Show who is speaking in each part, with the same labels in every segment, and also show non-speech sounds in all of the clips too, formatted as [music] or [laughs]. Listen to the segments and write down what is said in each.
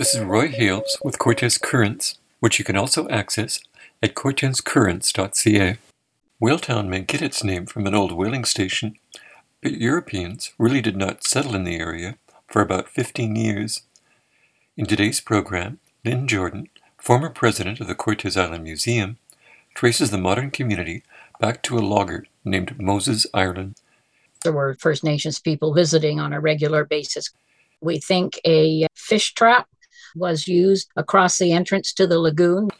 Speaker 1: This is Roy Hales with Cortes Currents, which you can also access at cortescurrents.ca. Whaletown may get its name from an old whaling station, but Europeans really did not settle in the area for about 15 years. In today's program, Lynn Jordan, former president of the Cortes Island Museum, traces the modern community back to a logger named Moses Ireland.
Speaker 2: There were First Nations people visiting on a regular basis. We think a fish trap was used across the entrance to the lagoon.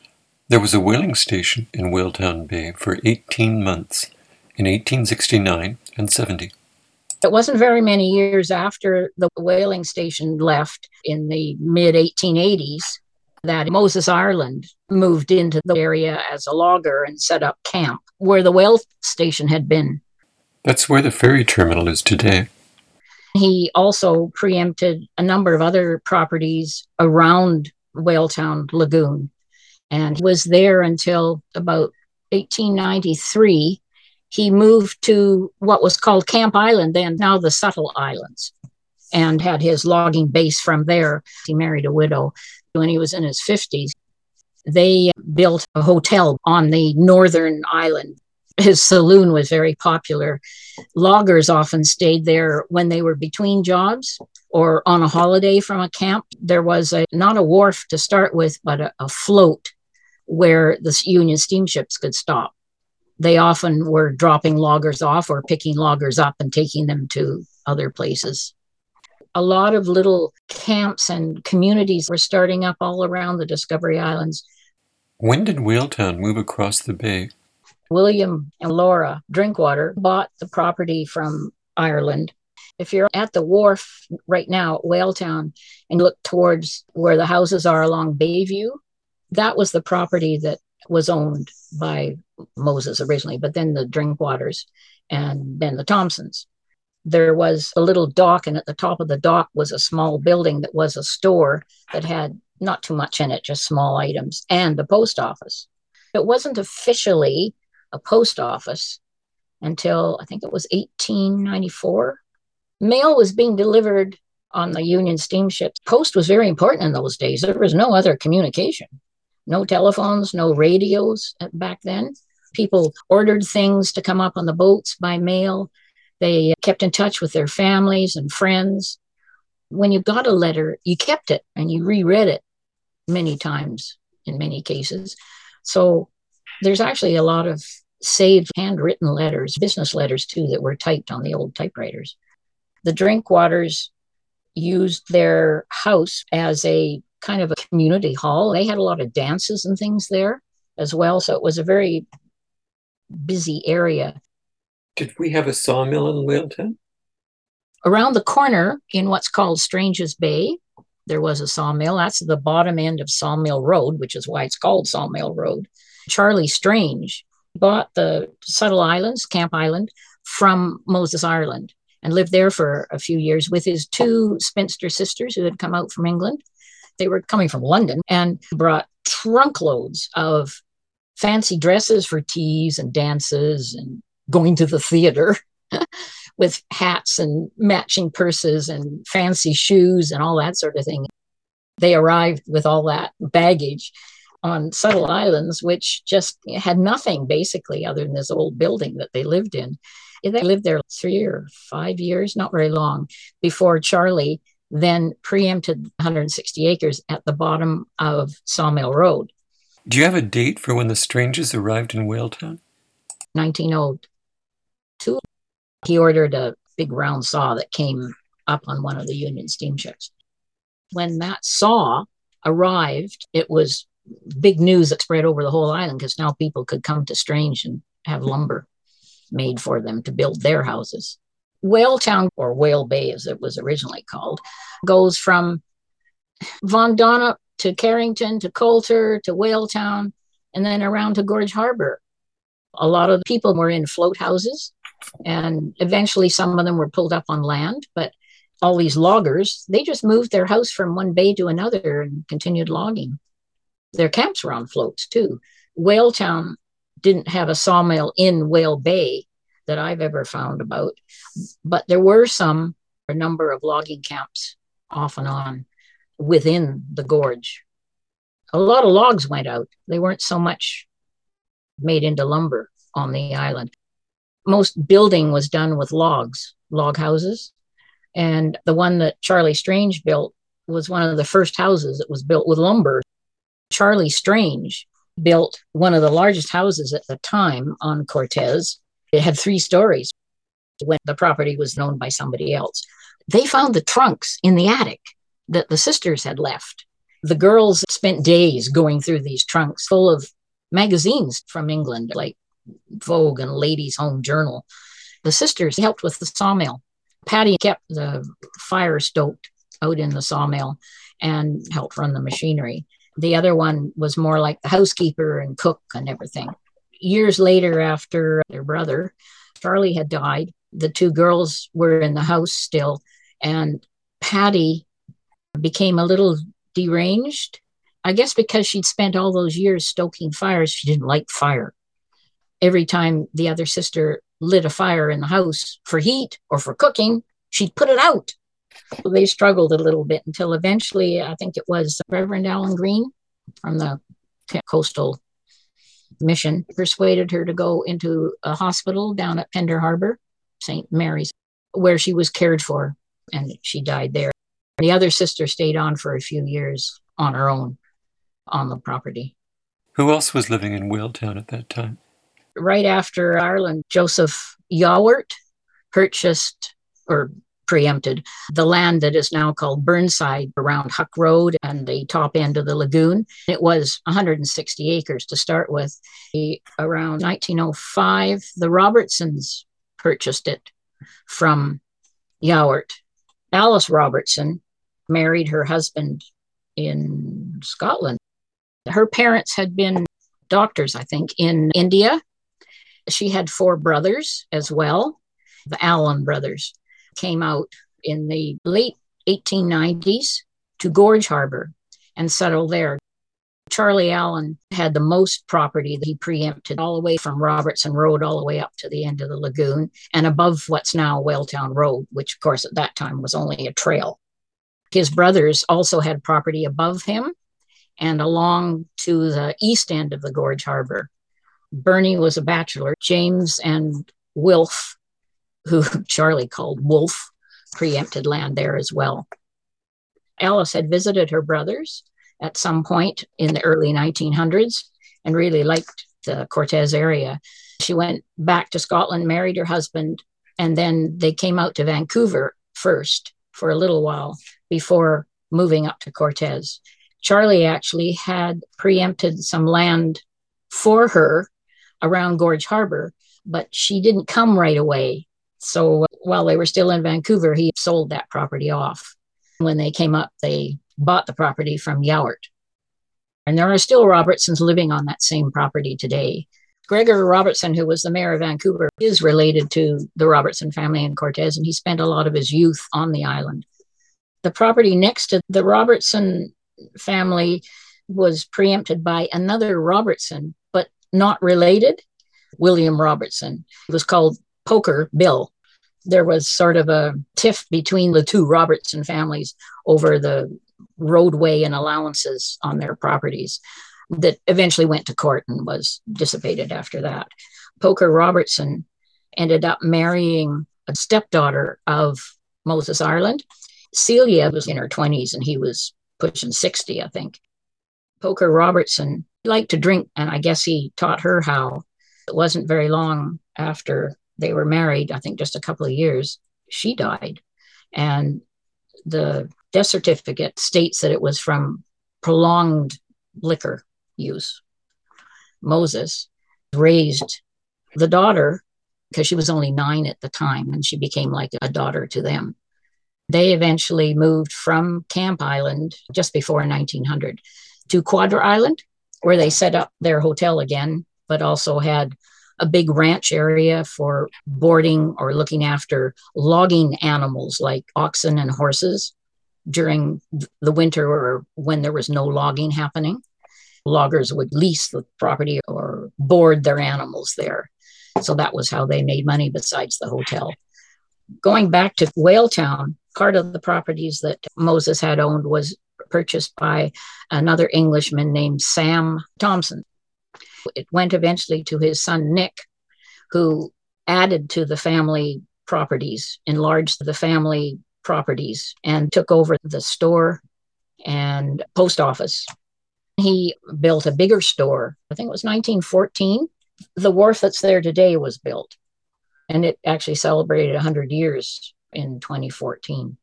Speaker 1: There was a whaling station in Whaletown Bay for 18 months in 1869 and 70.
Speaker 2: It wasn't very many years after the whaling station left in the mid 1880s that Moses Ireland moved into the area as a logger and set up camp where the whale station had been.
Speaker 1: That's where the ferry terminal is today.
Speaker 2: He also preempted a number of other properties around Whaletown Lagoon and was there until about 1893. He moved to what was called Camp Island, then now the Subtle Islands, and had his logging base from there. He married a widow when he was in his 50s. They built a hotel on the northern island his saloon was very popular. Loggers often stayed there when they were between jobs or on a holiday from a camp. There was a not a wharf to start with, but a, a float where the Union steamships could stop. They often were dropping loggers off or picking loggers up and taking them to other places. A lot of little camps and communities were starting up all around the Discovery Islands.
Speaker 1: When did Whaletown move across the bay?
Speaker 2: William and Laura Drinkwater bought the property from Ireland. If you're at the wharf right now at Whaletown and look towards where the houses are along Bayview, that was the property that was owned by Moses originally, but then the Drinkwaters and then the Thompsons. There was a little dock, and at the top of the dock was a small building that was a store that had not too much in it, just small items, and the post office. It wasn't officially a post office until I think it was 1894. Mail was being delivered on the Union steamships. Post was very important in those days. There was no other communication, no telephones, no radios back then. People ordered things to come up on the boats by mail. They kept in touch with their families and friends. When you got a letter, you kept it and you reread it many times in many cases. So there's actually a lot of saved handwritten letters, business letters too, that were typed on the old typewriters. The Drinkwaters used their house as a kind of a community hall. They had a lot of dances and things there as well. So it was a very busy area.
Speaker 1: Did we have a sawmill in Whaletown?
Speaker 2: Around the corner in what's called Strange's Bay, there was a sawmill. That's the bottom end of Sawmill Road, which is why it's called Sawmill Road. Charlie Strange bought the Subtle Islands, Camp Island, from Moses Ireland and lived there for a few years with his two spinster sisters who had come out from England. They were coming from London and brought trunkloads of fancy dresses for teas and dances and going to the theater [laughs] with hats and matching purses and fancy shoes and all that sort of thing. They arrived with all that baggage on Subtle Islands, which just had nothing basically other than this old building that they lived in. They lived there three or five years, not very long, before Charlie then preempted 160 acres at the bottom of Sawmill Road.
Speaker 1: Do you have a date for when the Stranges arrived in Whaletown?
Speaker 2: 1902. He ordered a big round saw that came up on one of the Union steamships. When that saw arrived, it was big news that spread over the whole island because now people could come to Strange and have lumber made for them to build their houses. Whale Town, or Whale Bay as it was originally called, goes from Von Donop to Carrington to Coulter to Whale Town and then around to Gorge Harbor. A lot of people were in float houses and eventually some of them were pulled up on land, but all these loggers, they just moved their house from one bay to another and continued logging. Their camps were on floats too. Whaletown didn't have a sawmill in Whale Bay that I've ever found about, but there were some, a number of logging camps off and on. within the gorge. A lot of logs went out. They weren't so much made into lumber on the island. Most building was done with logs, log houses. And the one that Charlie Strange built was one of the first houses that was built with lumber. Charlie Strange built one of the largest houses at the time on Cortes. It had three stories when the property was owned by somebody else. They found the trunks in the attic that the sisters had left. The girls spent days going through these trunks full of magazines from England, like Vogue and Ladies' Home Journal. The sisters helped with the sawmill. Patty kept the fire stoked out in the sawmill and helped run the machinery. The other one was more like the housekeeper and cook and everything. Years later, after their brother, Charlie had died, the two girls were in the house still, and Patty became a little deranged. I guess because she'd spent all those years stoking fires, she didn't like fire. Every time the other sister lit a fire in the house for heat or for cooking, she'd put it out. They struggled a little bit until eventually, I think it was Reverend Alan Green from the coastal mission persuaded her to go into a hospital down at Pender Harbor, St. Mary's, where she was cared for and she died there. The other sister stayed on for a few years on her own on the property.
Speaker 1: Who else was living in Whaletown at that time?
Speaker 2: Right after Ireland, Joseph Yawart purchased or preempted the land that is now called Burnside around Huck Road and the top end of the lagoon. It was 160 acres to start with. Around 1905, the Robertsons purchased it from Yawart. Alice Robertson married her husband in Scotland. Her parents had been doctors, I think, in India. She had four brothers as well, the Allen brothers came out in the late 1890s to Gorge Harbor and settled there. Charlie Allen had the most property that he preempted all the way from Robertson Road all the way up to the end of the lagoon and above what's now Whaletown Road, which, of course, at that time was only a trail. His brothers also had property above him and along to the east end of the Gorge Harbor. Bernie was a bachelor. James and Wilf who Charlie called Wolf, preempted land there as well. Alice had visited her brothers at some point in the early 1900s and really liked the Cortes area. She went back to Scotland, married her husband, and then they came out to Vancouver first for a little while before moving up to Cortes. Charlie actually had preempted some land for her around Gorge Harbor, but she didn't come right away. So while they were still in Vancouver, he sold that property off. When they came up, they bought the property from Yawart. And there are still Robertsons living on that same property today. Gregor Robertson, who was the mayor of Vancouver, is related to the Robertson family in Cortes, and he spent a lot of his youth on the island. The property next to the Robertson family was preempted by another Robertson, but not related, William Robertson. It was called Poker Bill. There was sort of a tiff between the two Robertson families over the roadway and allowances on their properties that eventually went to court and was dissipated after that. Poker Robertson ended up marrying a stepdaughter of Moses Ireland. Celia was in her 20s and he was pushing 60, I think. Poker Robertson liked to drink, and I guess he taught her how. It wasn't very long after they were married, I think just a couple of years, she died. And the death certificate states that it was from prolonged liquor use. Moses raised the daughter because she was only nine at the time and she became like a daughter to them. They eventually moved from Camp Island just before 1900 to Quadra Island, where they set up their hotel again, but also had a big ranch area for boarding or looking after logging animals like oxen and horses during the winter or when there was no logging happening. Loggers would lease the property or board their animals there. So that was how they made money besides the hotel. Going back to Whale Town, part of the properties that Moses had owned was purchased by another Englishman named Sam Thompson. It went eventually to his son Nick, who added to the family properties, enlarged the family properties, and took over the store and post office. He built a bigger store. I think it was 1914. The wharf that's there today was built, and it actually celebrated 100 years in 2014.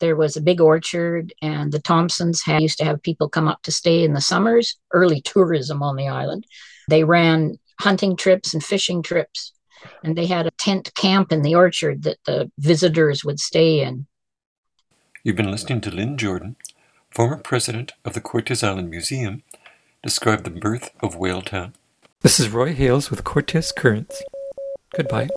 Speaker 2: There was a big orchard, and the Thompsons had, used to have people come up to stay in the summers, early tourism on the island. They ran hunting trips and fishing trips, and they had a tent camp in the orchard that the visitors would stay in.
Speaker 1: You've been listening to Lynn Jordan, former president of the Cortes Island Museum, describe the birth of Whale Town. This is Roy Hales with Cortes Currents. Goodbye.